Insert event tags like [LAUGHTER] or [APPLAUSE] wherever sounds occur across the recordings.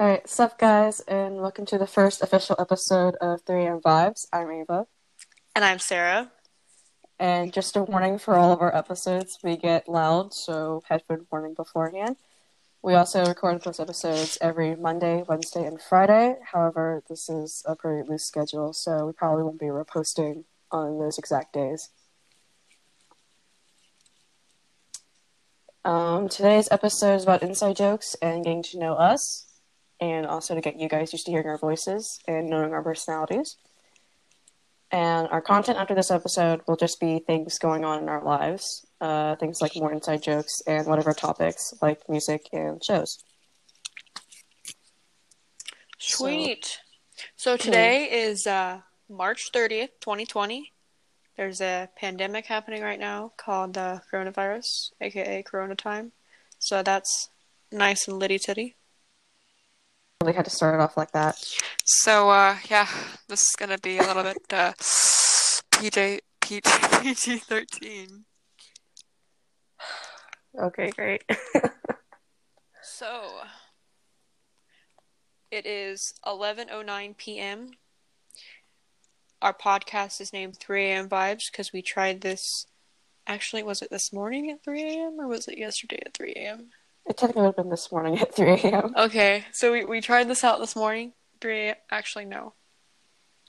Alright, sup guys, and welcome to the first official episode of 3 a.m. Vibes. I'm Ava. And I'm Sarah. And just a warning for all of our episodes, we get loud, so headphone warning beforehand. We also record those episodes every Monday, Wednesday, and Friday. However, this is a pretty loose schedule, so we probably won't be reposting on those exact days. Um, today's episode is about inside jokes and getting to know us, and also to get you guys used to hearing our voices and knowing our personalities. And our content after this episode will just be things going on in our lives, uh, things like more inside jokes and whatever topics like music and shows. Sweet. So, so today is uh, March 30th, 2020. There's a pandemic happening right now called the coronavirus, aka Corona time. So that's nice and litty titty. Really had to start it off like that. So uh, yeah, this is gonna be a little bit uh, PJ PG PG thirteen. Okay, great. [LAUGHS] so it is eleven oh nine p.m. Our podcast is named 3 a.m. Vibes because we tried this. Actually, was it this morning at 3 a.m. or was it yesterday at 3 a.m.? It technically would have been this morning at 3 a.m. Okay, so we, we tried this out this morning. 3 a.m. Actually, no.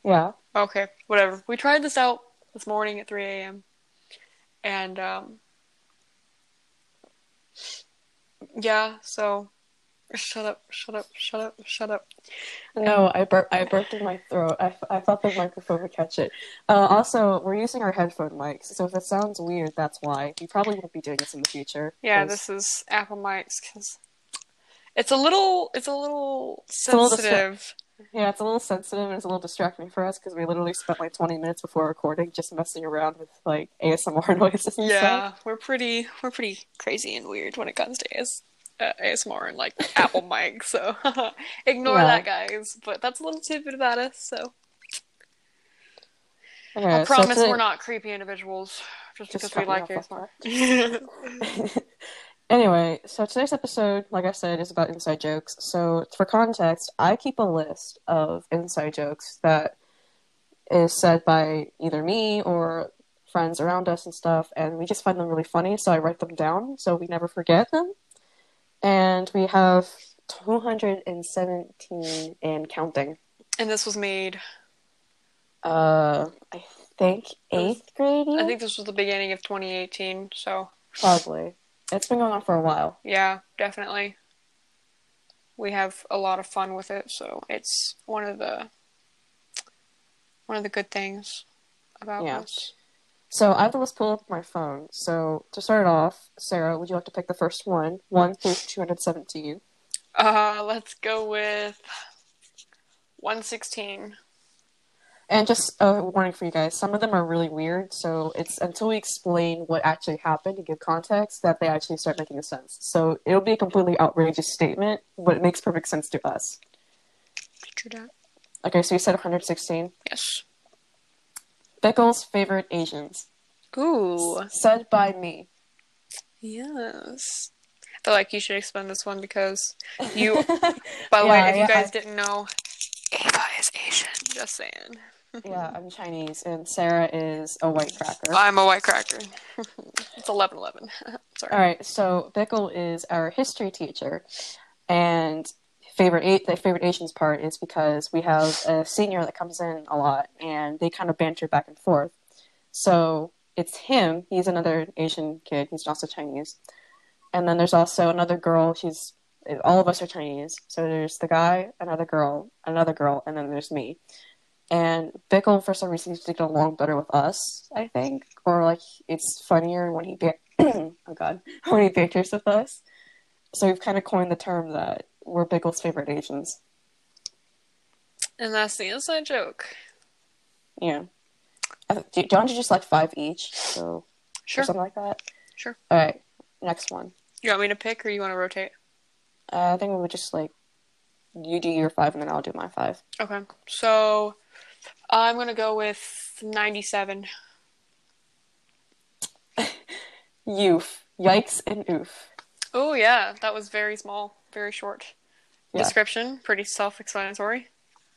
Yeah. Okay, whatever. We tried this out this morning at 3 a.m. And, um, yeah, so Shut up, shut up, shut up, shut up. No, I bur- I burped in my throat. I, I thought the microphone would catch it. Uh, also, we're using our headphone mics, so if it sounds weird, that's why. We probably won't be doing this in the future. Yeah, this is Apple mics because it's a little, it's a little sensitive. It's a little yeah, it's a little sensitive and it's a little distracting for us because we literally spent like 20 minutes before recording just messing around with like ASMR [LAUGHS] noises. yeah, stuff. we're pretty, we're pretty crazy and weird when it comes to AS uh, ASMR and like [LAUGHS] Apple mic, so [LAUGHS] ignore yeah. that, guys. But that's a little tidbit about us. So okay, I promise so we're not creepy individuals just, just because we like ASMR. [LAUGHS] anyway, so today's episode, like I said, is about inside jokes. So for context, I keep a list of inside jokes that is said by either me or friends around us and stuff, and we just find them really funny, so I write them down so we never forget them and we have 217 and counting. And this was made. Uh, I think eighth grade. I think this was the beginning of 2018. So probably it's been going on for a while. Yeah, definitely. We have a lot of fun with it, so it's one of the one of the good things about yeah. this. So I have the list pulled up on my phone. So to start off, Sarah, would you like to pick the first one, one through two hundred seventeen? Uh, let's go with one sixteen. And just a warning for you guys: some of them are really weird. So it's until we explain what actually happened and give context that they actually start making sense. So it'll be a completely outrageous statement, but it makes perfect sense to us. True that. Okay, so you said one hundred sixteen. Yes. Bickle's favorite Asians. Ooh. Said by me. Yes. I feel like you should explain this one because [LAUGHS] you. by the yeah, way, if you guys I... didn't know, Ava is Asian. Just saying. [LAUGHS] yeah, I'm Chinese, and Sarah is a white cracker. I'm a white cracker. [LAUGHS] it's 11 11. Sorry. All right, so Bickle is our history teacher, and favorite the favorite Asians part is because we have a senior that comes in a lot, and they kind of banter back and forth. So it's him. He's another Asian kid. He's also Chinese, and then there's also another girl. She's all of us are Chinese. So there's the guy, another girl, another girl, and then there's me. And Bickle, for some reason, seems to get along better with us. I think, or like it's funnier when he ba- [CLEARS THROAT] oh god [LAUGHS] when he banters with us. So we've kind of coined the term that we're Bickle's favorite Asians. And that's the inside joke. Yeah. Do you, do you want to just like five each? So sure. something like that. Sure. All right. Next one. You want me to pick, or you want to rotate? Uh, I think we would just like you do your five, and then I'll do my five. Okay. So I'm gonna go with ninety-seven. [LAUGHS] Yoof. Yikes and oof. Oh yeah, that was very small, very short. Yeah. description, pretty self-explanatory.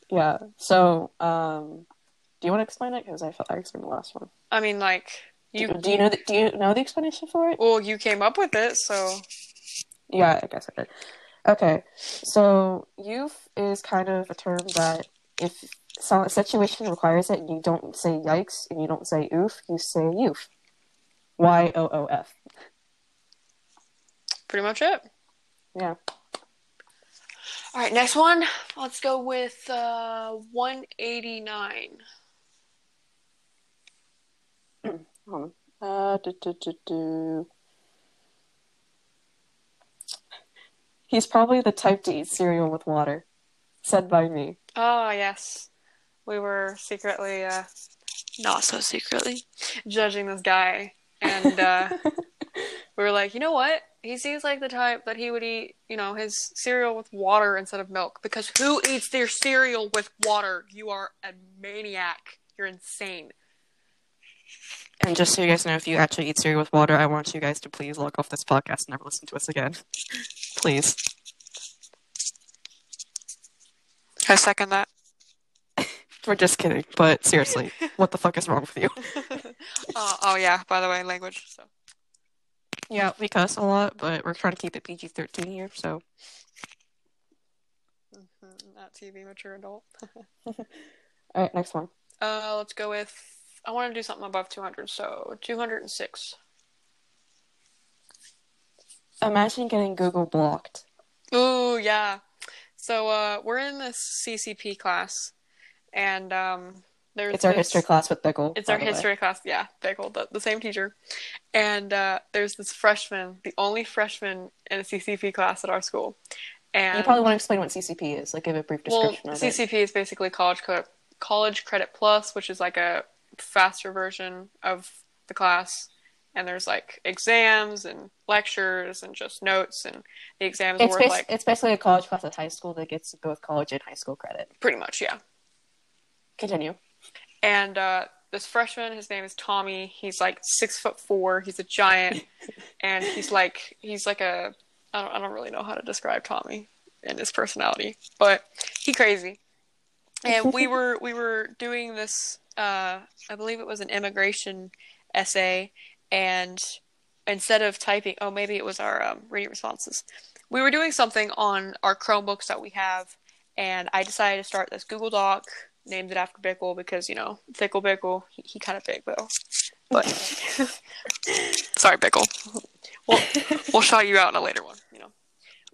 Yeah. So, um, do you want to explain it? Because I felt I explained the last one. I mean, like you. do, do you know the, Do you know the explanation for it? Well, you came up with it, so Yeah, I guess I did. Okay, so yoof is kind of a term that if some situation requires it, you don't say yikes and you don't say oof, you say yoof. Y O O F. pretty much it. Yeah. All right, next one. Let's go with uh, 189. [CLEARS THROAT] Hold on. Uh, do, do, do, do. He's probably the type to eat cereal with water. Said by me. Oh, yes. We were secretly, uh, not so secretly, judging this guy. And uh, [LAUGHS] we were like, you know what? He seems like the type that he would eat, you know, his cereal with water instead of milk. Because who eats their cereal with water? You are a maniac. You're insane. And just so you guys know, if you actually eat cereal with water, I want you guys to please log off this podcast and never listen to us again. please. I second that. [LAUGHS] We're just kidding, but seriously, what the fuck is wrong with you? [LAUGHS] Uh, oh, yeah, by the way, language. So. Yeah, we cuss a lot, but we're trying to keep it PG 13 here, so. Mm-hmm. Not TV mature adult. [LAUGHS] [LAUGHS] Alright, next one. Uh, let's go with. I want to do something above 200, so 206. Imagine getting Google blocked. Ooh, yeah. So uh, we're in the CCP class, and um, there's It's our this- history class with Bickle. It's our the way. history class, yeah, Bickle, the, the same teacher. And uh, there's this freshman, the only freshman in a CCP class at our school. And You probably want to explain what CCP is, like give a brief well, description of. CCP is basically college credit, college credit plus, which is like a faster version of the class. And there's like exams and lectures and just notes, and the exams It's, worth bas- like it's basically a college class at high school that gets both college and high school credit. pretty much, yeah. Continue. And uh, this freshman, his name is Tommy. He's like six foot four. He's a giant, [LAUGHS] and he's like he's like a I don't I don't really know how to describe Tommy and his personality, but he crazy. And we [LAUGHS] were we were doing this. Uh, I believe it was an immigration essay, and instead of typing, oh maybe it was our um, reading responses. We were doing something on our Chromebooks that we have, and I decided to start this Google Doc named it after Bickle because you know Thickle Bickle. He, he kind of big though, but [LAUGHS] sorry Bickle. We'll [LAUGHS] we'll shout you out in a later one, you know.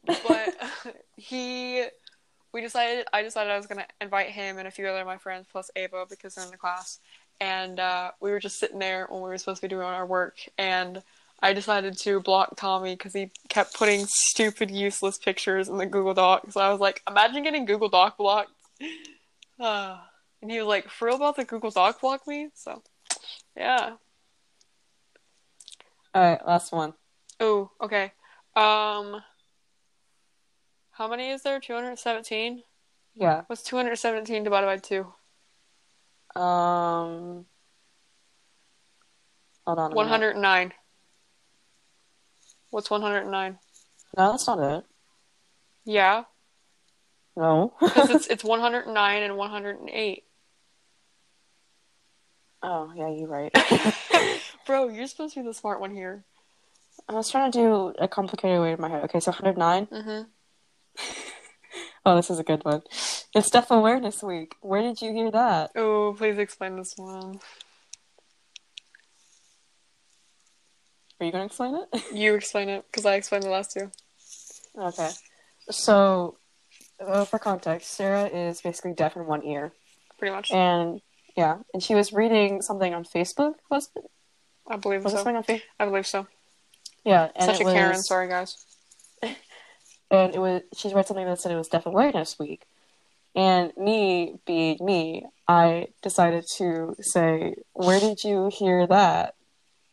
But [LAUGHS] he, we decided. I decided I was gonna invite him and a few other of my friends plus Ava because they're in the class, and uh, we were just sitting there when we were supposed to be doing our work and. I decided to block Tommy because he kept putting stupid, useless pictures in the Google Doc. So I was like, imagine getting Google Doc blocked. Uh, [SIGHS] and he was like, for real about the Google Doc block me? So, yeah. Alright, last one. Oh, okay. Um, how many is there? 217? Yeah. What's 217 divided by 2? Um. Hold on. a minute. 109. What's 109? No, that's not it. Yeah, No. because it's, [LAUGHS] it's 109 and 108. oh, yeah, you're right. [LAUGHS] [LAUGHS] Bro, you're supposed to be the smart one here. I was trying to do a complicated way in my head. Okay, so 109. Mm-hmm. Oh, this is a good one. It's Deaf Awareness Week. Where did you hear that? Oh, please explain this one. Are you going to explain it? You explain it, because I explained the last two. okay. So, uh, for context, Sarah is basically deaf in one ear. Pretty much. And, yeah, and she was reading something on Facebook, was it? I believe Was so. something on Facebook? I believe so. Yeah, and Such a Karen, sorry guys. [LAUGHS] and it was she read something that said it was Deaf Awareness Week, and me being me, I decided to say, "Where did you hear that?"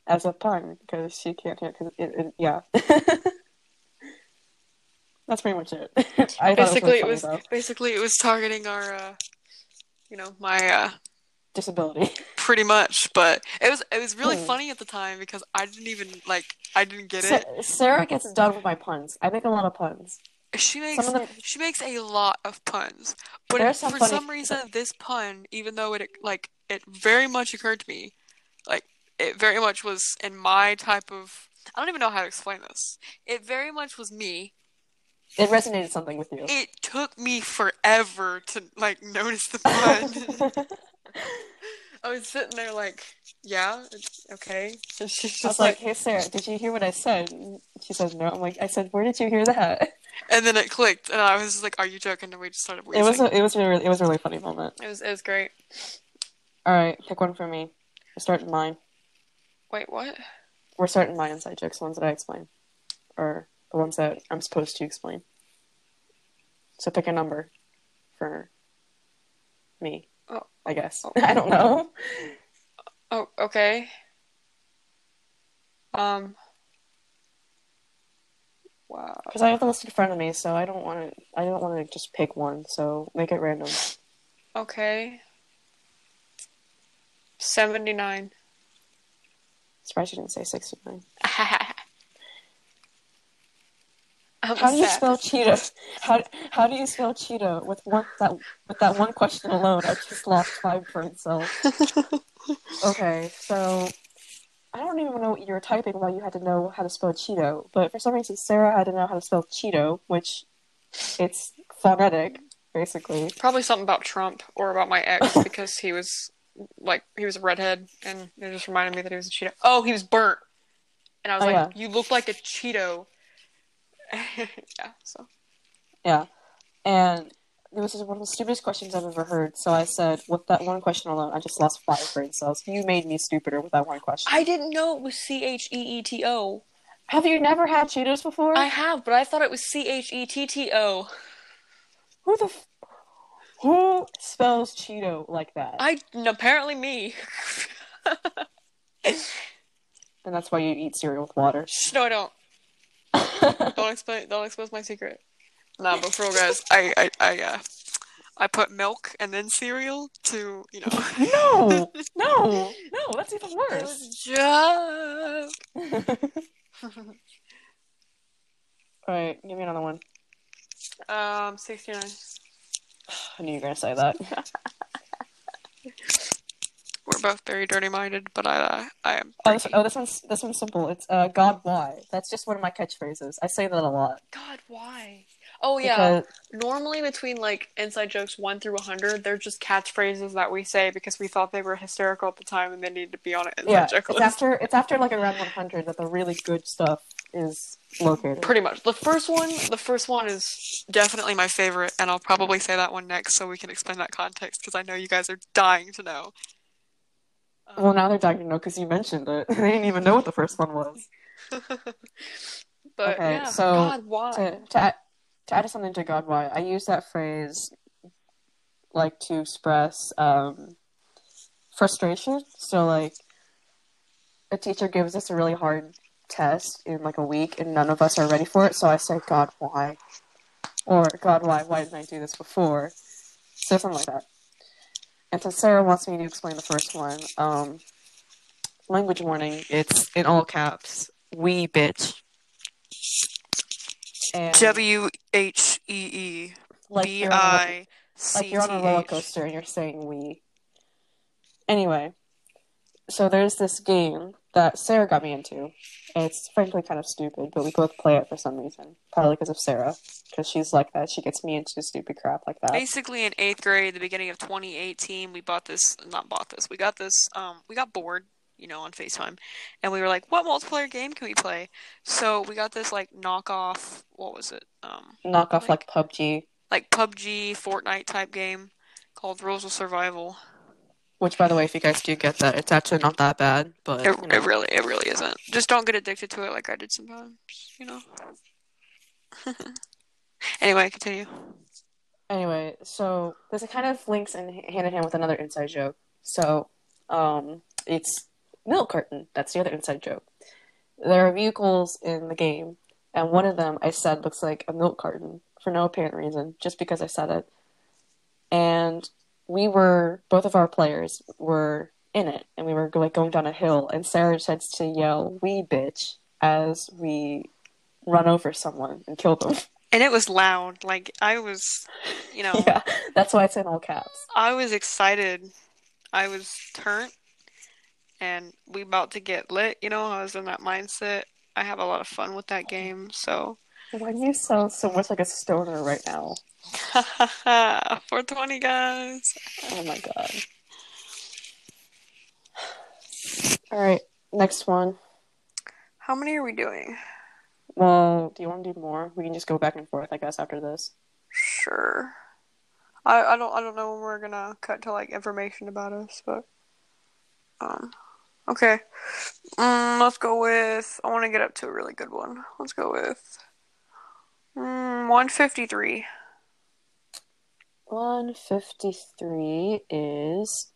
as a pun because she can't hear. Cause it, it, yeah, [LAUGHS] that's pretty much it. I basically, it was it was, funny, basically it was targeting our, uh, you know, my uh, disability. pretty much. But it was it was really Hmm. funny at the time because I didn't even like I didn't get Sa- it. Sarah gets done with my puns. I make a lot of puns. She makes them, she makes a lot of puns, but it, some for funny... some reason, this pun, even though it like it very much occurred to me, like it very much was in my type of. I don't even know how to explain this. It very much was me. It resonated something with you. It took me forever to like notice the pun. [LAUGHS] I was sitting there like, yeah, okay. So she's just I was like, like, hey Sarah, did you hear what I said? she says no. I'm like, I said, where did you hear that? And then it clicked, and I was just like, "Are you joking?" And we just started. Wheezing. It was a, it was really, it was a really funny moment. It was it was great. All right, pick one for me. We're starting mine. Wait, what? We're starting my inside jokes, ones that I explain, or the ones that I'm supposed to explain. So pick a number for me. Oh, I guess. Oh. [LAUGHS] I don't know. Oh, okay. Um. Wow. Because I have the list in front of me, so I don't want to. I don't want to just pick one. So make it random. Okay. Seventy-nine. Surprised you didn't say [LAUGHS] how do you spell Cheeto? How how do you spell Cheeto with one that with that one question alone? I just lost five brain cells. [LAUGHS] okay, so I don't even know what you were typing while you had to know how to spell Cheeto, but for some reason Sarah had to know how to spell Cheeto, which it's phonetic, basically. Probably something about Trump or about my ex [LAUGHS] because he was like he was a redhead and it just reminded me that he was a Cheeto. Oh, he was burnt. And I was oh, like, yeah. You look like a Cheeto. [LAUGHS] yeah, so. Yeah. And it was one of the stupidest questions I've ever heard. So I said, with that one question alone, I just lost five brain cells. You made me stupider with that one question. I didn't know it was C H E E T O. Have you never had Cheetos before? I have, but I thought it was C H E T T O. Who the f- who spells Cheeto like that? I apparently me. [LAUGHS] and that's why you eat cereal with water. No, I don't. [LAUGHS] don't explain. Don't expose my secret. Nah, but for real, guys, I I I uh, I put milk and then cereal to you know. [LAUGHS] no, no, no. That's even [LAUGHS] worse. Joke. All right, give me another one. Um, sixty-nine. [SIGHS] I knew you were gonna say that. We're both very dirty-minded, but I, uh, I am. Oh this, oh, this one's this one's simple. It's uh, God, why? That's just one of my catchphrases. I say that a lot. God, why? Oh yeah. Because... Normally between like inside jokes one through hundred, they're just catchphrases that we say because we thought they were hysterical at the time and they needed to be on it. Yeah, it's list. after it's after like around one hundred that the really good stuff is located. Pretty much. The first one, the first one is definitely my favorite, and I'll probably say that one next so we can explain that context because I know you guys are dying to know. Well, now they're dying to know because you mentioned it. [LAUGHS] they didn't even know what the first one was. [LAUGHS] but okay, yeah, so God, why? To, to, to add something to God why, I use that phrase like to express um, frustration. So like a teacher gives us a really hard test in like a week and none of us are ready for it, so I say, God why? Or God why, why didn't I do this before? So something like that. And since Sarah wants me to explain the first one, um, language warning, it's in all caps, we bitch. W H E E B I C. Like you're on a roller coaster and you're saying we. Anyway, so there's this game that Sarah got me into. It's frankly kind of stupid, but we both play it for some reason. Probably because of Sarah, because she's like that. She gets me into stupid crap like that. Basically, in eighth grade, the beginning of 2018, we bought this. Not bought this. We got this. Um, we got bored you know, on FaceTime. And we were like, what multiplayer game can we play? So we got this like knockoff what was it? Um knockoff like, like PUBG. Like PUBG, Fortnite type game called Rules of Survival. Which by the way, if you guys do get that, it's actually not that bad, but it, you know. it really it really isn't. Just don't get addicted to it like I did sometimes, you know. [LAUGHS] anyway, continue. Anyway, so this kind of links in hand in hand with another inside joke. So, um, it's milk carton. That's the other inside joke. There are vehicles in the game, and one of them I said looks like a milk carton for no apparent reason, just because I said it. And we were both of our players were in it, and we were like going down a hill, and Sarah starts to yell "We bitch" as we run over someone and kill them. [LAUGHS] And it was loud. Like I was, you know. yeah, that's why it's in all caps. I was excited. I was turned, and we about to get lit. You know, I was in that mindset. I have a lot of fun with that game. So. Why do you sound so much like a stoner right now? [LAUGHS] 420 guys. Oh my god. All right, next one. How many are we doing? Well, do you want to do more? We can just go back and forth, I guess, after this. Sure. I I don't I don't know when we're gonna cut to like information about us, but um, okay. Um, let's go with. I want to get up to a really good one. Let's go with. Um, one fifty three. 153 is.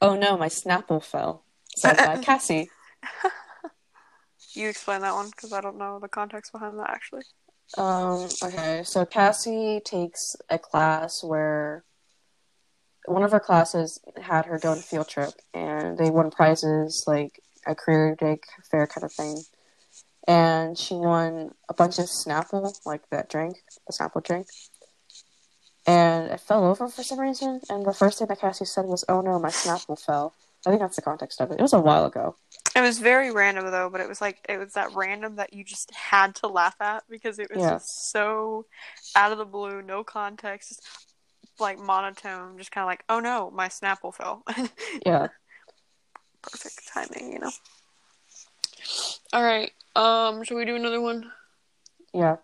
Oh no, my Snapple fell. Said by Cassie. [LAUGHS] you explain that one because I don't know the context behind that actually. Um, okay, so Cassie takes a class where one of her classes had her go on a field trip and they won prizes like a career day fair kind of thing. And she won a bunch of Snapple, like that drink, the Snapple drink and it fell over for some reason. And the first thing that Cassie said was, "Oh no, my Snapple fell." I think that's the context of it. It was a while ago. It was very random though, but it was like it was that random that you just had to laugh at because it was yeah. just so out of the blue, no context, just like monotone, just kind of like, "Oh no, my Snapple fell." [LAUGHS] yeah. Perfect timing, you know. All right. Um, should we do another one? Yeah.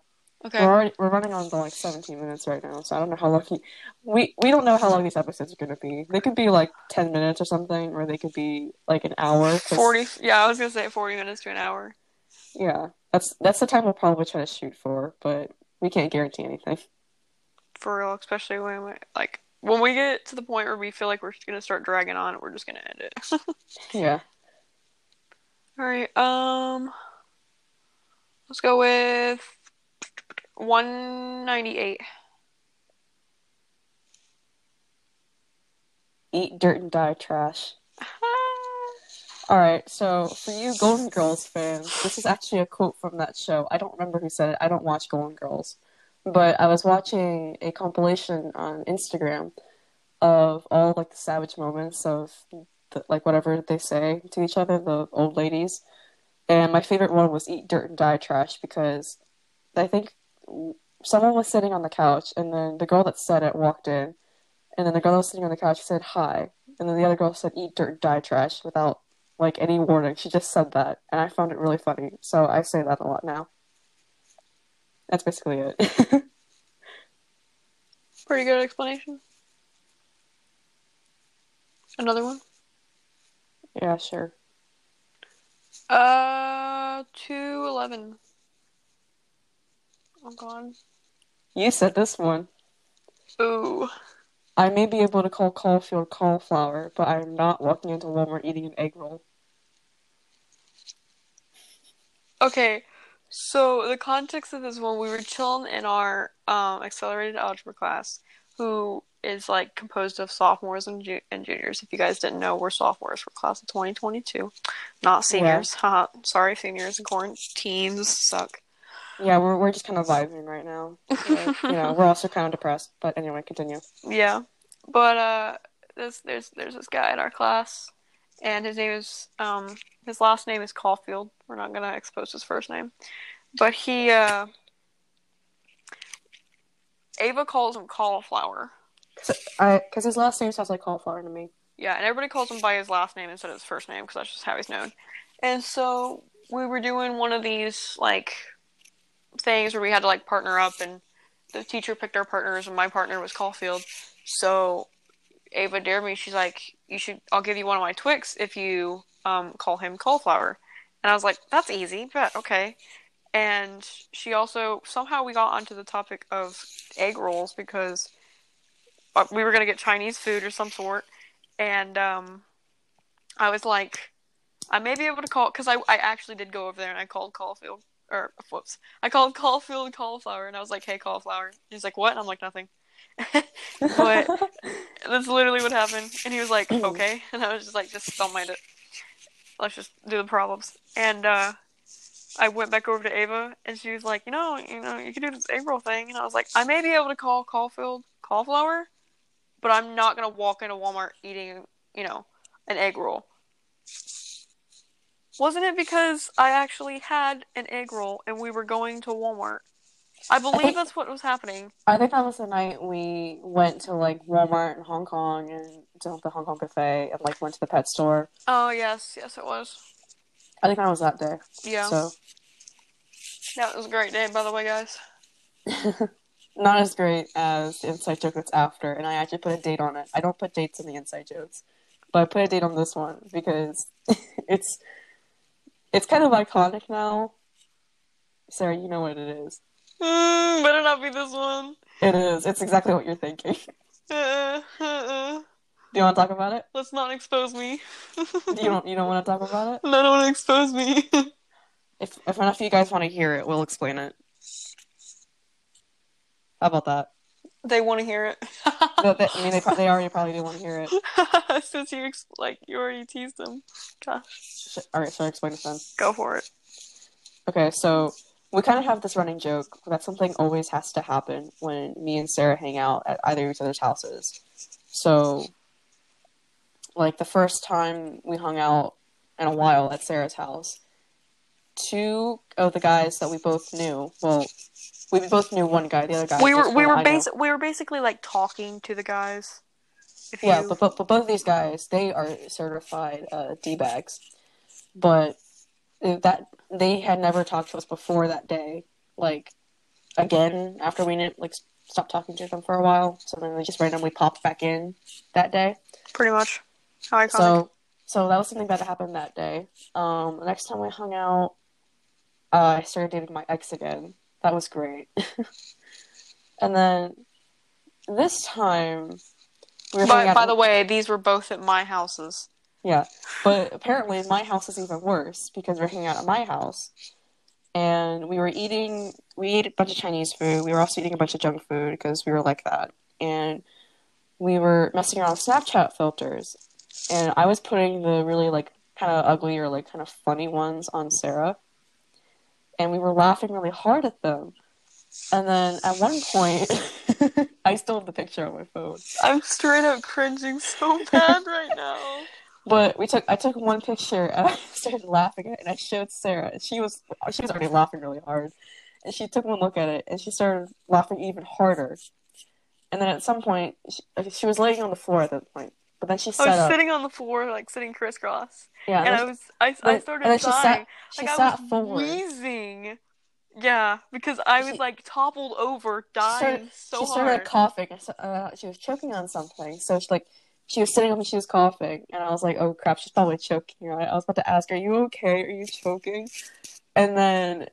Okay. We're already, we're running on to like 17 minutes right now, so I don't know how lucky. We we don't know how long these episodes are going to be. They could be like 10 minutes or something, or they could be like an hour. 40. Yeah, I was going to say 40 minutes to an hour. Yeah, that's that's the time we'll probably try to shoot for, but we can't guarantee anything. For real, especially when we like when we get to the point where we feel like we're going to start dragging on, we're just going to end it. [LAUGHS] yeah. All right. Um. Let's go with 198. Eat dirt and die trash. [LAUGHS] Alright, so for you Golden Girls fans, this is actually a quote from that show. I don't remember who said it. I don't watch Golden Girls. But I was watching a compilation on Instagram of all like the savage moments of the, like whatever they say to each other, the old ladies. And my favorite one was eat dirt and die trash because I think someone was sitting on the couch, and then the girl that said it walked in, and then the girl that was sitting on the couch said hi, and then the other girl said eat dirt, die trash without like any warning. She just said that, and I found it really funny. So I say that a lot now. That's basically it. [LAUGHS] Pretty good explanation. Another one? Yeah, sure. Uh, two eleven. Oh god. You said this one. Ooh. I may be able to call Caulfield cauliflower, but I'm not walking into Walmart eating an egg roll. Okay, so the context of this one, we were chilling in our um, accelerated algebra class, who is like composed of sophomores and, ju- and juniors. If you guys didn't know, we're sophomores for class of 2022, not seniors. Yeah. Sorry, seniors and quarantines suck. Yeah, we're we're just kind of vibing right now. [LAUGHS] you know, we're also kind of depressed. But anyway, continue. Yeah, but uh, there's there's there's this guy in our class, and his name is um his last name is Caulfield. We're not gonna expose his first name, but he uh, Ava calls him cauliflower. Because his last name sounds like cauliflower to me. Yeah, and everybody calls him by his last name instead of his first name because that's just how he's known. And so we were doing one of these like things where we had to like partner up, and the teacher picked our partners, and my partner was Caulfield. So Ava dared me. She's like, "You should. I'll give you one of my Twix if you um, call him Cauliflower." And I was like, "That's easy, but okay." And she also somehow we got onto the topic of egg rolls because uh, we were gonna get Chinese food or some sort, and um, I was like, I may be able to call because I I actually did go over there and I called Caulfield or whoops, I called Caulfield cauliflower, and I was like, "Hey, cauliflower." He's like, "What?" And I'm like, "Nothing." [LAUGHS] but [LAUGHS] that's literally what happened. And he was like, "Okay," [LAUGHS] and I was just like, "Just don't mind it. Let's just do the problems." And uh, I went back over to Ava, and she was like, you know, you know, you can do this April thing, and I was like, I may be able to call Caulfield cauliflower, but I'm not gonna walk into Walmart eating, you know, an egg roll. Wasn't it because I actually had an egg roll and we were going to Walmart? I believe I think, that's what was happening. I think that was the night we went to like Walmart in Hong Kong and to the Hong Kong cafe and like went to the pet store. Oh yes, yes it was. I think that was that day. Yeah. So that was a great day, by the way, guys. [LAUGHS] Not as great as the inside joke that's after, and I actually put a date on it. I don't put dates in the inside jokes, but I put a date on this one because [LAUGHS] it's it's kind of iconic now. Sarah, you know what it is. Mm, better not be this one. It is. It's exactly what you're thinking. [LAUGHS] Uh, uh, uh. Do you want to talk about it? Let's not expose me. [LAUGHS] you don't. You don't want to talk about it? No, I don't want to expose me. [LAUGHS] if if enough of you guys want to hear it, we'll explain it. How about that? They want to hear it. no, they, I mean, they, they already [LAUGHS] probably do want to hear it. [LAUGHS] Since you like you already teased them. Gosh. All right, so I explain it then. Go for it. Okay, so we kind of have this running joke that something always has to happen when me and Sarah hang out at either of each other's houses. So, like the first time we hung out in a while at Sarah's house, two of the guys that we both knew, well, we both knew one guy, the other guy. We were we were basi- we were basically like talking to the guys. yeah, you... but, but but both these guys, they are certified uh, d bags, but that they had never talked to us before that day. Like again after we didn't like stopped talking to them for a while, so then they just randomly popped back in that day. Pretty much. How iconic. So so that was something that happened that day. Um, the next time we hung out, uh, I started dating my ex again. That was great. [LAUGHS] and then this time, we by, by the way, these were both at my houses. Yeah, but apparently my house is even worse because we're hanging out at my house, and we were eating. We ate a bunch of Chinese food. We were also eating a bunch of junk food because we were like that, and we were messing around with Snapchat filters, and I was putting the really like kind of ugly or like kind of funny ones on Sarah, and we were laughing really hard at them. And then at one point, [LAUGHS] I still have the picture on my phone. I'm straight up cringing so bad right now. But we took I took one picture and [LAUGHS] I started laughing at it and I showed Sarah and she was she was already laughing really hard. And she took one look at it and she started laughing even harder. And then at some point she, she was laying on the floor at that point. But then she sat I was up. sitting on the floor, like sitting crisscross. Yeah, and, I was, I, I started and then She sat, she like, sat I was forward. wheezing. Yeah, because I was she, like toppled over, dying started, so She started hard. coughing. Uh, she was choking on something, so she like she was sitting up and she was coughing, and I was like, "Oh crap, she's probably choking." Right? I was about to ask, "Are you okay? Are you choking?" And then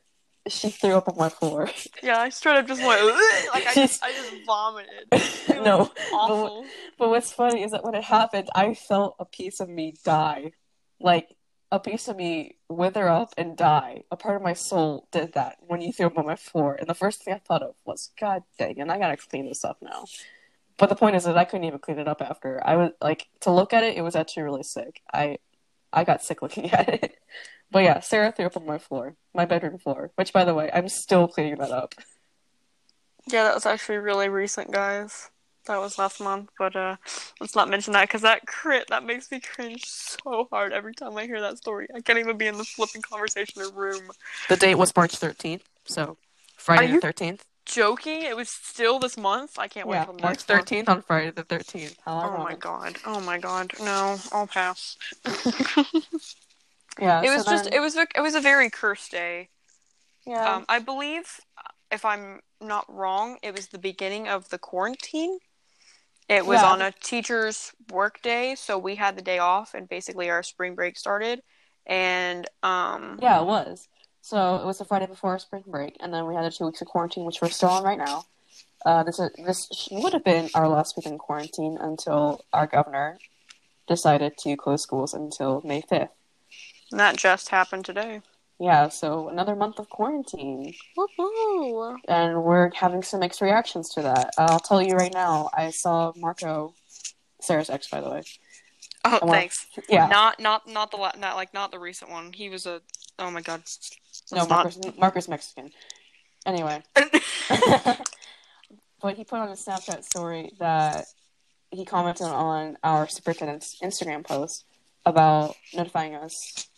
she threw up on my floor. Yeah, I straight up just went [LAUGHS] like I just, I just vomited. [LAUGHS] no, awful. But, but what's funny is that when it happened, I felt a piece of me die, like a piece of me wither up and die. A part of my soul did that when you threw up on my floor, and the first thing I thought of was, "God dang it, I gotta clean this up now." But the point is that I couldn't even clean it up after. I was like to look at it, it was actually really sick. I I got sick looking [LAUGHS] at it. But yeah, Sarah threw up on my floor, my bedroom floor, which, by the way, I'm still cleaning that up. Yeah, that was actually really recent, guys. That was last month, but uh, let's not mention that because that crit that makes me cringe so hard every time I hear that story. I can't even be in the flipping conversation or room. The date was March 13th, so Friday the 13th. Joking? It was still this month. I can't wait yeah, March 13th on Friday the 13th. oh my god! Oh my god! No, I'll pass. [LAUGHS] Yeah, it was so just then... it was a, it was a very cursed day. Yeah, um, I believe if I'm not wrong, it was the beginning of the quarantine. It was yeah. on a teacher's work day, so we had the day off, and basically our spring break started. And um, yeah, it was. So it was the Friday before spring break, and then we had the two weeks of quarantine, which we're still on right now. Uh, this this would have been our last week in quarantine until our governor decided to close schools until May fifth. And that just happened today. Yeah, so another month of quarantine. Woohoo! And we're having some mixed reactions to that. I'll tell you right now, I saw Marco, Sarah's ex, by the way. Oh, thanks. Yeah. Not not not the not like not the recent one. He was a oh my god. no, Let's not- Marcus, Marcus Mexican. Anyway. [LAUGHS] but he put on a Snapchat story that he commented on our superintendent's Instagram post about notifying us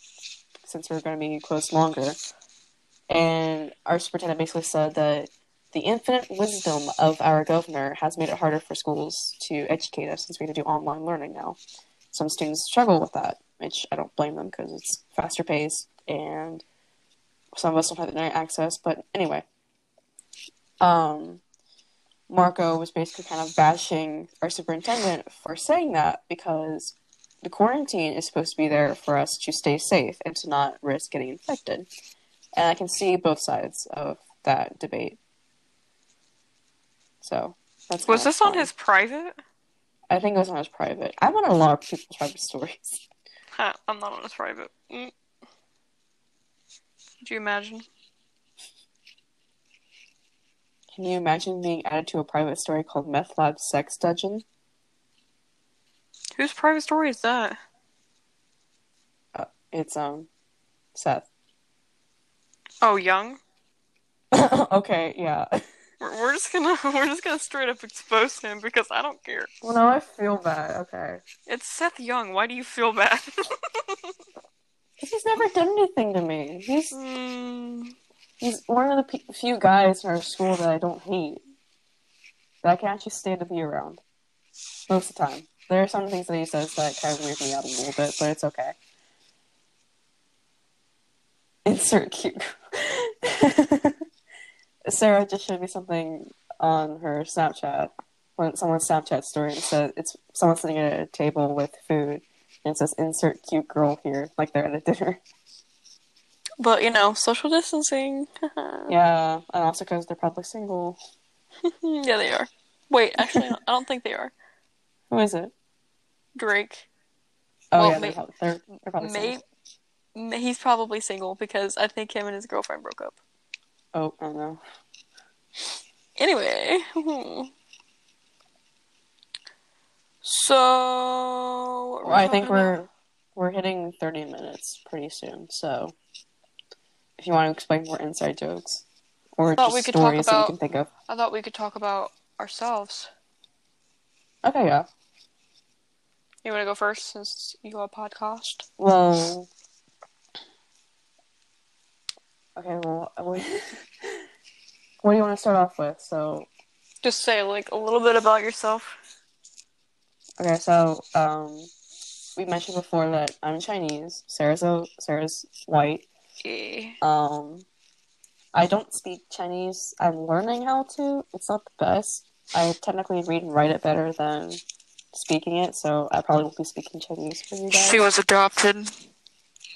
since we're going to be closed longer. And our superintendent basically said that the infinite wisdom of our governor has made it harder for schools to educate us since we have to do online learning now. Some students struggle with that, which I don't blame them because it's faster paced and some of us don't have internet access. But anyway, um, Marco was basically kind of bashing our superintendent for saying that because the quarantine is supposed to be there for us to stay safe and to not risk getting infected. And I can see both sides of that debate. So that's Was this on his private? I think it was on his private. I'm on a lot of people's private stories. [LAUGHS] Ha, I'm not on his private. Mm. Could you imagine? Can you imagine being added to a private story called Meth Lab Sex Dungeon? Whose private story is that? It's um Seth. Oh, Young. [COUGHS] okay, yeah. We're, we're just gonna [LAUGHS] we're just gonna straight up expose him because I don't care. Well, now I feel bad. Okay. It's Seth Young. Why do you feel bad? [LAUGHS] He's never done anything to me. He's mm, he's one of the pe- few guys in our school that I don't hate. That I can actually stand to be around. Most of the time. There are some things that he says that kind of weird me out a little bit, but it's okay. Insert cute. [LAUGHS] Sarah just showed me something on her Snapchat, when someone's Snapchat story, and said it's someone sitting at a table with food, and it says "insert cute girl" here, like they're at a dinner. but you know, social distancing. [LAUGHS] Yeah, and also because they're probably single. [LAUGHS] yeah, they are. Wait, actually, I don't think they are. Who is it? Drake. Oh Well, yeah, may- they're, they're, probably May, single. may- he's probably single because I think him and his girlfriend broke up. Oh, I don't know. Anyway. hmm. So. Well, I think we're we're hitting thirty minutes pretty soon. So, if you want to explain more inside jokes or just we could talk stories that you can think of, I thought we could talk about ourselves. okay, yeah. You want to go first since you go a podcast? Well, okay. Well, what, what do you want to start off with? So, Just say like a little bit about yourself. okay, so um, we mentioned before that I'm Chinese. Sarah's a, Sarah's white. Yeah. Um, I don't speak Chinese. I'm learning how to. It's not the best. I technically read and write it better than speaking it, so I probably won't be speaking Chinese for you guys. She was adopted.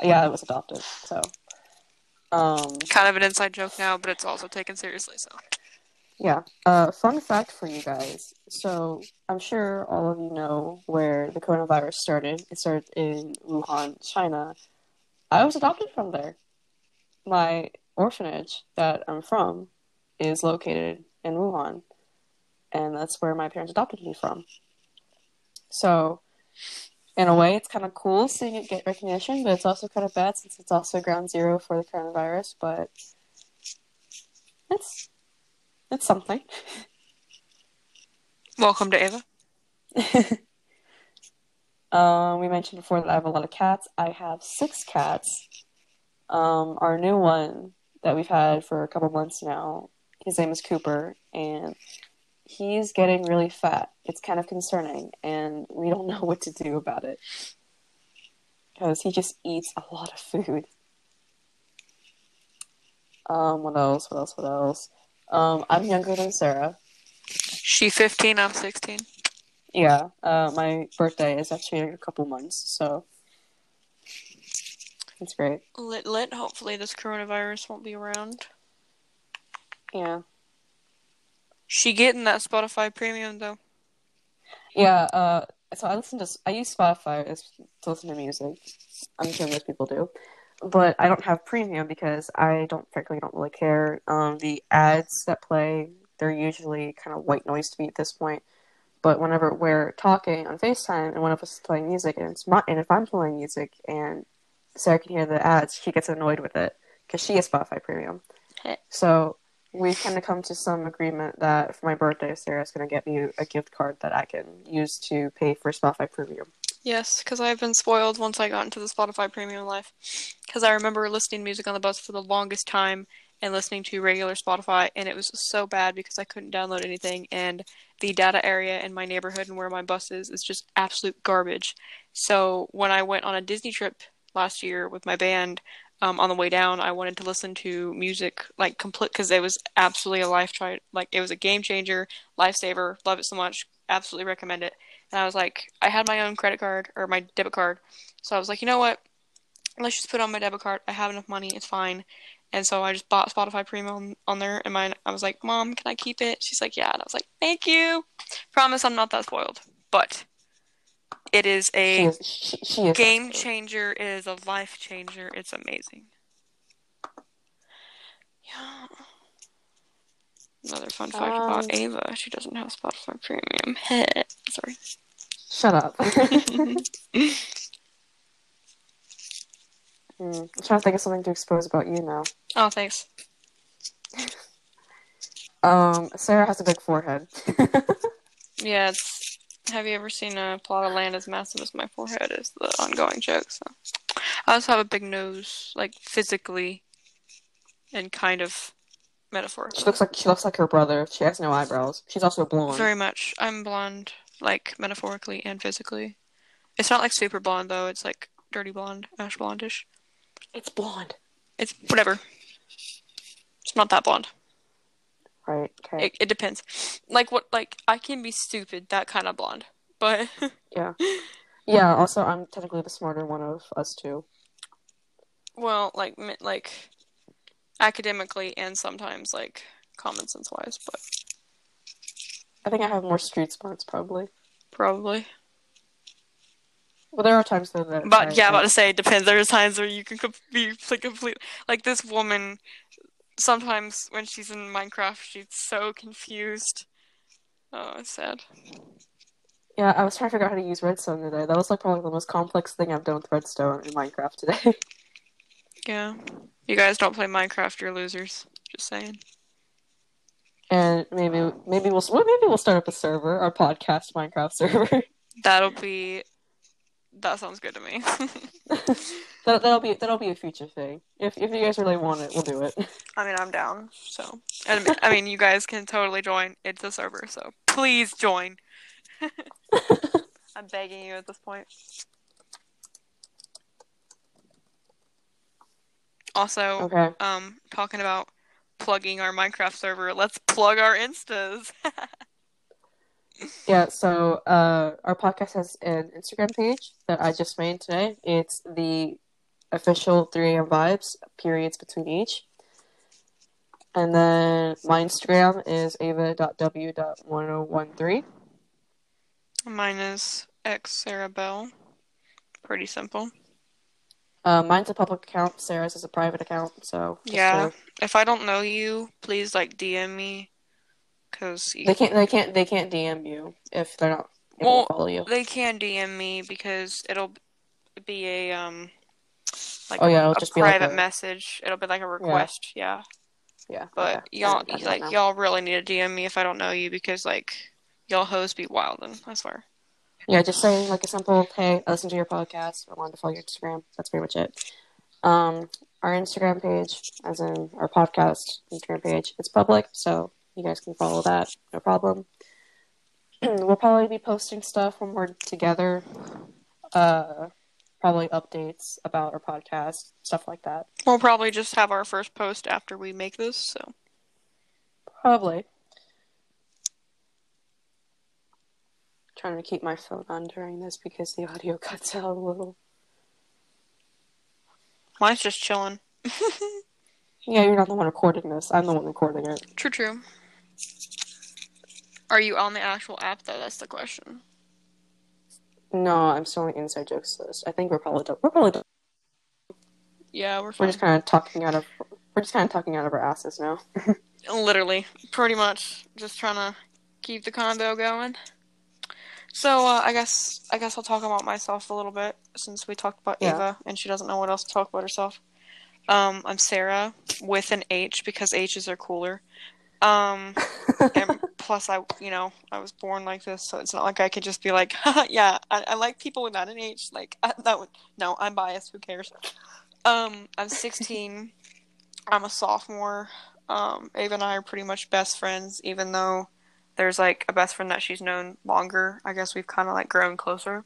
Yeah, I was adopted. So, um, Kind of an inside joke now, but it's also taken seriously. So. yeah. Uh, fun fact for you guys. So, I'm sure all of you know where the coronavirus started. It started in Wuhan, China. I was adopted from there. My orphanage that I'm from is located in Wuhan, and that's where my parents adopted me from. So, in a way, it's kind of cool seeing it get recognition, but it's also kind of bad since it's also ground zero for the coronavirus. But it's it's something. [LAUGHS] Welcome to Ava. [LAUGHS] um, we mentioned before that I have a lot of cats. I have six cats. Um, our new one that we've had for a couple months now, his name is Cooper, and he's getting really fat. It's kind of concerning, and we don't [LAUGHS] know what to do about it because he just eats a lot of food. Um, what else? What else? What else? Um, I'm younger than Sarah. She 15, I'm 16. Yeah, uh, my birthday is actually in a couple months, so it's great. Lit, lit. Hopefully, this coronavirus won't be around. Yeah, She getting that Spotify premium though. yeah. Uh, so I listen to I use Spotify as, to listen to music. I'm sure most people do, but I don't have premium because I don't frankly don't really care. Um, the ads that play they're usually kind of white noise to me at this point. But whenever we're talking on FaceTime and one of us is playing music, and it's my, and if I'm playing music and Sarah can hear the ads, she gets annoyed with it because she has Spotify Premium. So we kind of come to some agreement that for my birthday, Sarah's going to get me a gift card that I can use to pay for Spotify Premium. Yes, because I've been spoiled once I got into the Spotify Premium life. Because I remember listening to music on the bus for the longest time and listening to regular Spotify, and it was so bad because I couldn't download anything, and the data area in my neighborhood and where my bus is is just absolute garbage. So when I went on a Disney trip last year with my band, um, on the way down, I wanted to listen to music like complete because it was absolutely a life try like it was a game changer, lifesaver. Love it so much. Absolutely recommend it. And I was like, I had my own credit card or my debit card, so I was like, you know what? Let's just put on my debit card. I have enough money. It's fine. And so I just bought Spotify Premium on there, and mine. I was like, "Mom, can I keep it?" She's like, "Yeah." And I was like, "Thank you." Promise, I'm not that spoiled, but it is a She is, she, she is game changer. It is a life changer. It's amazing. Yeah. Another fun fact Um, about Ava: she doesn't have Spotify Premium. [LAUGHS] Sorry. Shut up. [LAUGHS] Hmm, I'm trying to think of something to expose about you now. Oh, thanks. [LAUGHS] Um, Sarah has a big forehead. Yeah, it's. Have you ever seen a plot of land as massive as my forehead? Is the ongoing joke. So, I also have a big nose, like physically, and kind of metaphorically. she looks like she looks like her brother. She has no eyebrows. She's also blonde. Very much. I'm blonde, like metaphorically and physically. It's not like super blonde though. It's like dirty blonde, ash blondish. It's blonde. It's whatever. It's not that blonde. Right. Okay. It, it depends. Like what? Like I can be stupid, that kind of blonde. But [LAUGHS] yeah. Yeah. Mm-hmm. Also, I'm technically the smarter one of us two. well, like like academically and sometimes like common sense wise, but I think I have more street smarts probably. probably. Well, there are times though that. But I- yeah, I'm about to say it depends. There's times where you can com- be like complete like this woman. Sometimes when she's in Minecraft, she's so confused. Oh, it's sad. Yeah, I was trying to figure out how to use redstone today. That was like probably the most complex thing I've done with redstone in Minecraft today. [LAUGHS] Yeah, you guys don't play Minecraft, you're losers. Just saying. and maybe maybe we'll well, maybe we'll start up a server, our podcast Minecraft [LAUGHS] server. That'll be. That sounds good to me. [LAUGHS] that that'll be that'll be a future thing. If if you guys really want it, we'll do it. I mean, I'm down. So, and, I mean, you guys can totally join. It's a server, so please join. [LAUGHS] I'm begging you at this point. Also, Okay. um, talking about plugging our Minecraft server, let's plug our Instas. [LAUGHS] Yeah, so uh, our podcast has an Instagram page that I just made today. It's the official 3am vibes, periods between each. And then my Instagram is ava.w.1013. Mine is X Sarah Bell. Pretty simple. Uh, mine's a public account, Sarah's is a private account, so. Yeah. so- If I don't know you, please like DM me, cause They can't, they can't, they can't DM you if they're not Well, follow you. They can DM me because it'll be a um like Oh, yeah, a, a be like private a- message. It'll be like a request, yeah. Yeah. But okay. y'all like now. y'all really need to DM me if I don't know you because like y'all hoes be wildin', I swear. Yeah, just saying like a simple, hey, I listened to your podcast. I wanted to follow your Instagram. That's pretty much it. Um, our Instagram page, as in our podcast Instagram page, it's public, so you guys can follow that. No problem. [CLEARS THROAT] we'll probably be posting stuff when we're together. Uh, probably updates about our podcast, stuff like that. We'll probably just have our first post after we make this, so Probably. Trying to keep my phone on during this because the audio [LAUGHS] cuts out a little. mine's just chilling. [LAUGHS] Yeah, you're not the one recording this. I'm the one recording it. True true. Are you on the actual app though? That's the question. No, I'm still on the inside jokes list. I think we're probably done. We're probably done. Yeah, we're We're just kind of talking out of. We're just kind of talking out of our asses now. [LAUGHS] Literally, pretty much, just trying to keep the combo going. So uh, I guess I guess I'll talk about myself a little bit since we talked about Yeah. Ava and she doesn't know what else to talk about herself. Um, I'm Sarah with an H because H's are cooler. Um, [LAUGHS] and plus I you know I was born like this, so it's not like I could just be like, [LAUGHS] yeah, I, I like people without an H. Like I, [LAUGHS] that would no, I'm biased. Who cares? Um, I'm 16. I'm a sophomore. Um, Ava and I are pretty much best friends, even though there's like a best friend that she's known longer. I guess we've kind of like grown closer.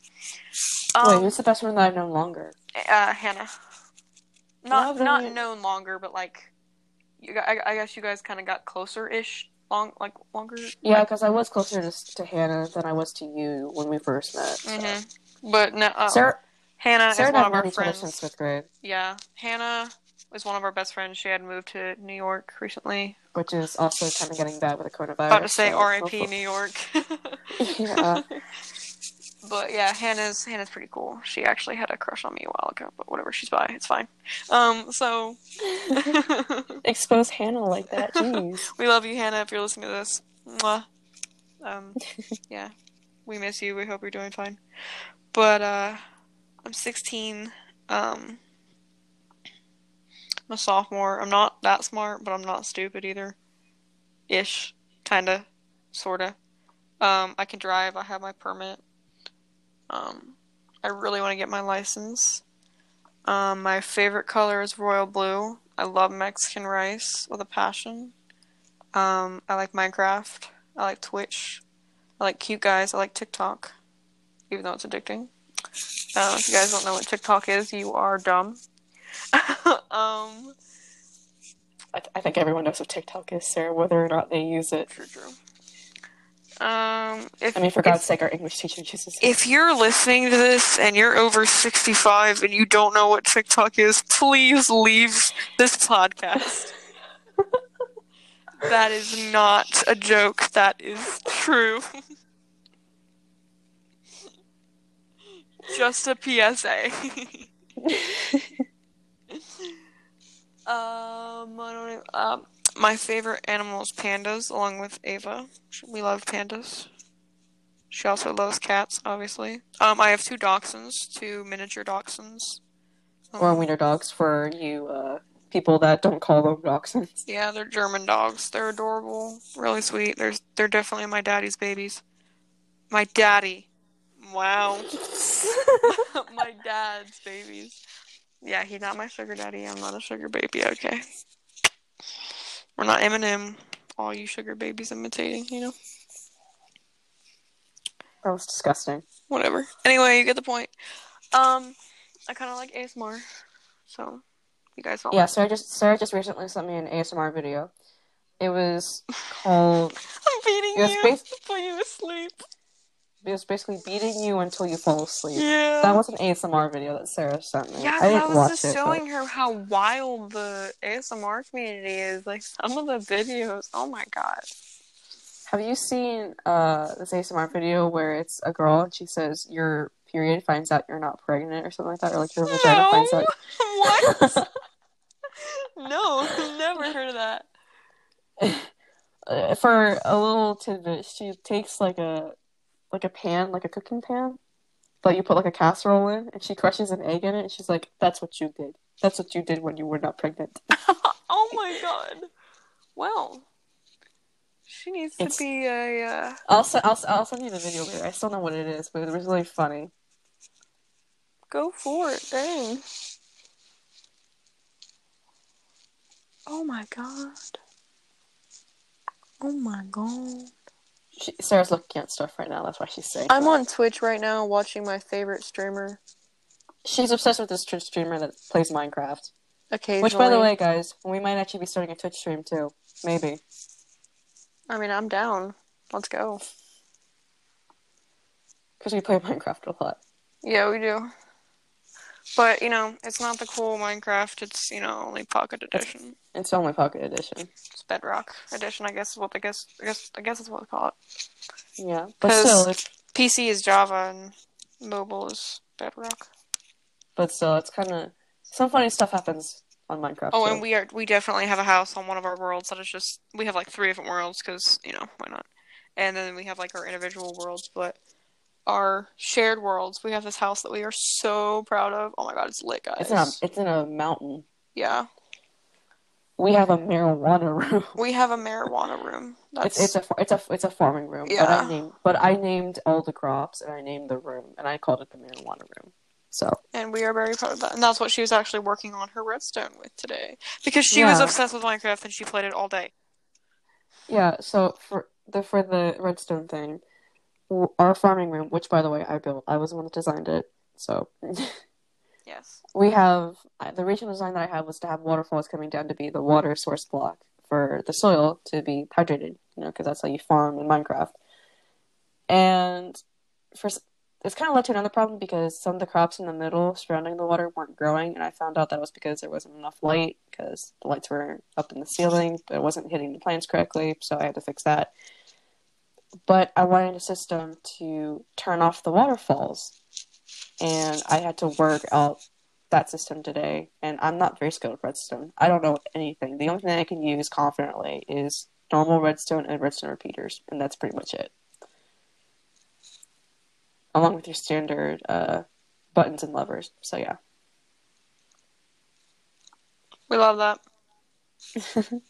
Wait, Um, who's the best friend that I've known longer? uh, Hannah. Not Well, not known longer, but like, you, I, I guess you guys kind of got closer ish, long like longer. Yeah, because I was closer to, to Hannah than I was to you when we first met. so. hmm But no, uh, Sarah, Hannah Sarah is one of our known each other friends. since fifth grade, Yeah, Hannah was one of our best friends. She had moved to New York recently. which is also kind of getting bad with the coronavirus. About to say so R.I.P. New York. [LAUGHS] Yeah. [LAUGHS] But yeah, Hannah's Hannah's pretty cool. She actually had a crush on me a while ago, but whatever. She's bi. It's fine. Um, so [LAUGHS] [LAUGHS] Expose Hannah like that, jeez. [LAUGHS] we love you, Hannah. If you're listening to this, Mwah. um, yeah, we miss you. We hope you're doing fine. But uh, I'm 16. Um, I'm a sophomore. I'm not that smart, but I'm not stupid either. Ish, kinda, sorta. Um, I can drive. I have my permit. Um, I really want to get my license. Um, my favorite color is royal blue. I love Mexican rice with a passion. Um, I like Minecraft. I like Twitch. I like cute guys. I like TikTok, even though it's addicting. Uh, if you guys don't know what TikTok is, you are dumb. [LAUGHS] um, I, I think everyone knows what TikTok is, Sarah, whether or not they use it. true, true. Um, if, I mean, for God's sake, our English teacher uses it. if you're listening to this and you're over 65 and you don't know what TikTok is, please leave this podcast. [LAUGHS] that is not a joke. That is true. Just a PSA. [LAUGHS] um, I don't even, um, my favorite animal is pandas, along with Ava. We love pandas. She also loves cats, obviously. Um, I have two dachshunds, two miniature dachshunds. Um, or wiener dogs for you uh, people that don't call them dachshunds. Yeah, they're German dogs. They're adorable, really sweet. They're they're definitely my daddy's babies. My daddy. Wow. [LAUGHS] [LAUGHS] my dad's babies. Yeah, he's not my sugar daddy. I'm not a sugar baby. Okay. We're not Eminem. All you sugar babies imitating, you know. that was disgusting. Whatever. Anyway, you get the point. Um, I kind of like ASMR, so you guys don't. Yeah, Sarah just Sarah just recently sent me an ASMR video. It was called. [LAUGHS] I'm beating It was you bas- to put you to sleep. It was basically beating you until you fall asleep. Yeah. That was an ASMR video that Sarah sent me. Yeah, I I, was just it. but- showing her how wild the ASMR community is. Like some of the videos. Oh my god. Have you seen uh, this ASMR video where it's a girl and she says your period finds out you're not pregnant or something like that, or like your vagina finds out? [LAUGHS] [LAUGHS] what? [LAUGHS] no, never heard of that. For a little tidbit, she takes like a like a pan, like a cooking pan, that you put like a casserole in, and she crushes an egg in it, and she's like, "That's what you did. That's what you did when you were not pregnant." [LAUGHS] oh my god. Well, she needs to be a. Uh... I'll, se- I'll, I'll send you the video later. I still know what it is, but it was really funny. Go for it, dang. Oh my god. Oh my god. She, Sarah's looking at stuff right now. That's why she's saying. I'm that. on Twitch right now watching my favorite streamer She's obsessed with this Twitch streamer that plays Minecraft. occasionally. Which, by the way, guys, we might actually be starting a Twitch stream too. Maybe. I mean, I'm down. Let's go. Because we play Minecraft a lot. Yeah, we do. But, you know, it's not the cool Minecraft. It's, you know, only Pocket Edition. It's only Pocket Edition. It's Bedrock Edition, I guess is what I guess I guess I guess is what they call it. Yeah. But 'Cause- still, it's, PC is Java and mobile is Bedrock. but still, it's kind of. Some funny stuff happens on Minecraft. Oh, too. and we are we definitely have a house on one of our worlds that is just we have like three different worlds because you know why not? And then we have like our individual worlds, but our shared worlds. We have this house that we are so proud of. Oh my god, it's lit, guys. It's in a it's in a mountain. Yeah. We have a marijuana room. [LAUGHS] We have a marijuana room. That's It's it's a it's a it's a farming room. But Yeah. I named but I named all the crops and I named the room and I called it the marijuana room. So and we are very proud of that. And that's what she was actually working on her redstone with today. Because she was obsessed with Minecraft and she played it all day. yeah, so for the for the redstone thing, our farming room, which by the way I built, I was the one that designed it. So [LAUGHS] Yes. we have uh, the original design that I had was to have waterfalls coming down to be the water source block for the soil to be hydrated, you know, because that's how you farm in Minecraft. And for it's kind of led to another problem because some of the crops in the middle surrounding the water weren't growing, and I found out that was because there wasn't enough light because the lights were up in the ceiling, but it wasn't hitting the plants correctly, so I had to fix that. But I wanted a system to turn off the waterfalls, and I had to work out that system today, and I'm not very skilled at redstone. I don't know anything. The only thing I can use confidently is normal redstone and redstone repeaters, and that's pretty much it. Along with your standard uh, buttons and levers. So yeah. We love that. [LAUGHS]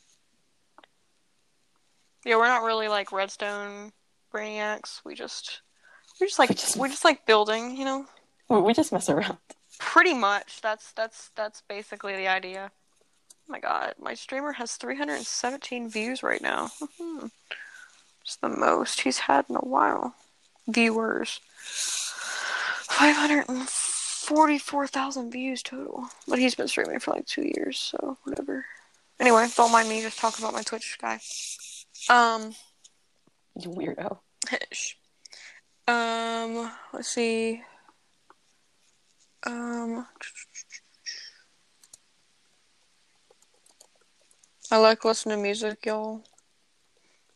Yeah, we're not really like redstone brainiacs. We just we just like just- we just like building, you know. We just mess around. Pretty much. That's that's that's basically the idea. Oh my god, my streamer has 317 views right now. it's the most he's had in a while. Viewers. 544,000 views total. But he's been streaming for like two years, so whatever. Anyway, don't mind me just talking about my Twitch guy. Um, You weirdo. [LAUGHS] Um, let's see. Um, I like listening to music, y'all.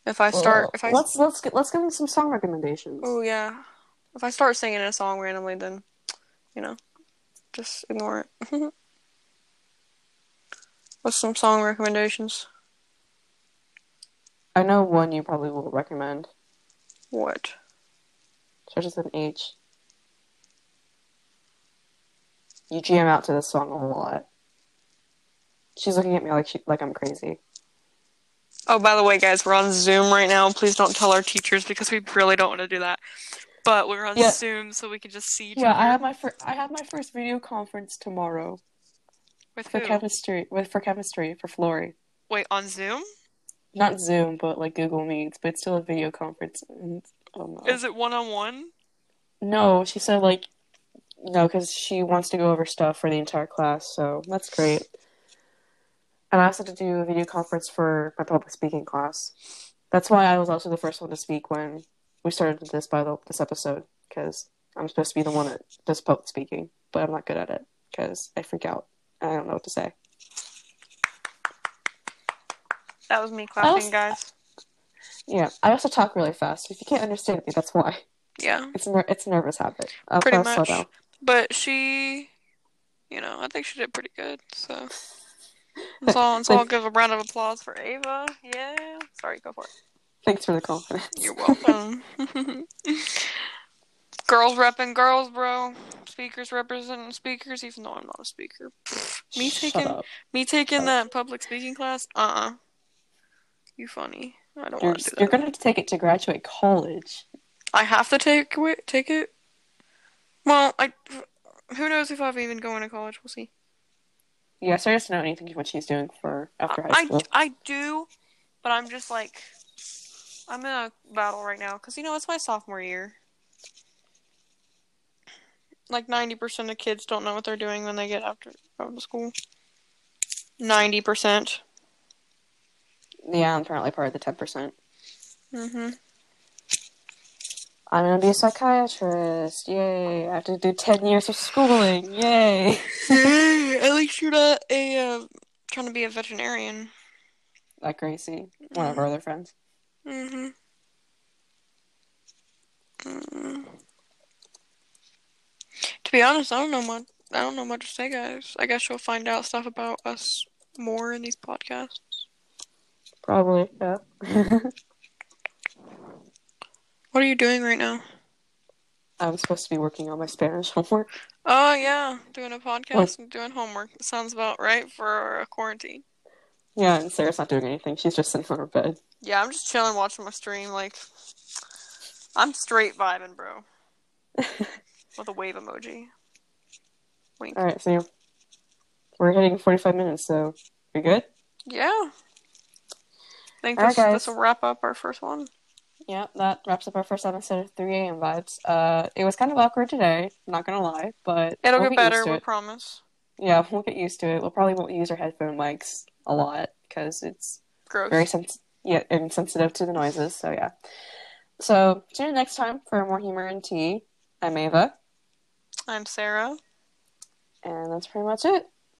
If I start, Well, if I, let's let's get, let's give them some song recommendations. oh yeah, if I start singing a song randomly, then, you know, just ignore it. [LAUGHS] What's some song recommendations? I know one you probably will recommend. What? Starts with an H. You jam out to this song a whole lot. She's looking at me like she like I'm crazy. Oh, by the way, guys, we're on Zoom right now. Please don't tell our teachers because we really don't want to do that. But we're on Yeah. Zoom so we can just see each Yeah, other. I have my fir- I have my first video conference tomorrow With for who? chemistry with for chemistry for Flory. Wait, on Zoom? Not Zoom, but like Google Meets, but it's still a video conference. And oh no, Is it one on one? no, she said like no, because she wants to go over stuff for the entire class. So that's great. And I also had to do a video conference for my public speaking class. That's why I was also the first one to speak when we started this by the, this episode because I'm supposed to be the one that does public speaking, but I'm not good at it because I freak out. I don't know what to say. That was me clapping, was- guys. Yeah, I also talk really fast. If you can't understand me, that's why. Yeah, It's a ner- it's a nervous habit. I'll Pretty I'll slow much. down. but she, you know, I think she did pretty good. So let's all let's all give a round of applause for Ava. Yeah. Sorry, go for it. Thanks for the confidence. You're welcome. [LAUGHS] girls repping girls, bro. Speakers representing speakers, even though I'm not a speaker. Me Shut taking up. me taking that public speaking class. Uh. uh You funny. I don't You're, want to do you're gonna have to take it to graduate college. I have to take it. Take it. Well, I. Who knows if I'm even going to college? We'll see. Yeah, Sarah doesn't know anything what she's doing for after high school. I. I do, but I'm just like, I'm in a battle right now because you know it's my sophomore year. Like ninety percent of kids don't know what they're doing when they get after out of school. Ninety percent. Yeah, I'm apparently part of the ten percent. Mhm. I'm gonna be a psychiatrist. Yay! I have to do ten years of schooling. Yay! Yay! At least you're not a uh, trying to be a veterinarian. Like Gracie, one of our other friends. Mhm. Mm. To be honest, I don't know much. I don't know much to say, guys. I guess you'll find out stuff about us more in these podcasts. Probably, yeah. [LAUGHS] What are you doing right now? I'm supposed to be working on my Spanish homework. Oh yeah, doing a podcast and doing homework. sounds about right for a quarantine. Yeah, and Sarah's not doing anything. She's just sitting on her bed. Yeah, I'm just chilling, watching my stream. Like, I'm straight vibing, bro. [LAUGHS] With a wave emoji. Wink. All right, so we're hitting 45 minutes, so we good? Yeah. I think this, right, this will wrap up our first one. Yeah, that wraps up our first episode of 3 a.m. vibes. Uh, it was kind of awkward today, not gonna lie, but it'll we'll get, get better. We it. promise. Yeah, we'll get used to it. We'll probably won't use our headphone mics a lot because it's Gross. very sens- yeah, insensitive to the noises. So yeah. So tune in next time for more humor and tea. I'm Ava. I'm Sarah. And that's pretty much it.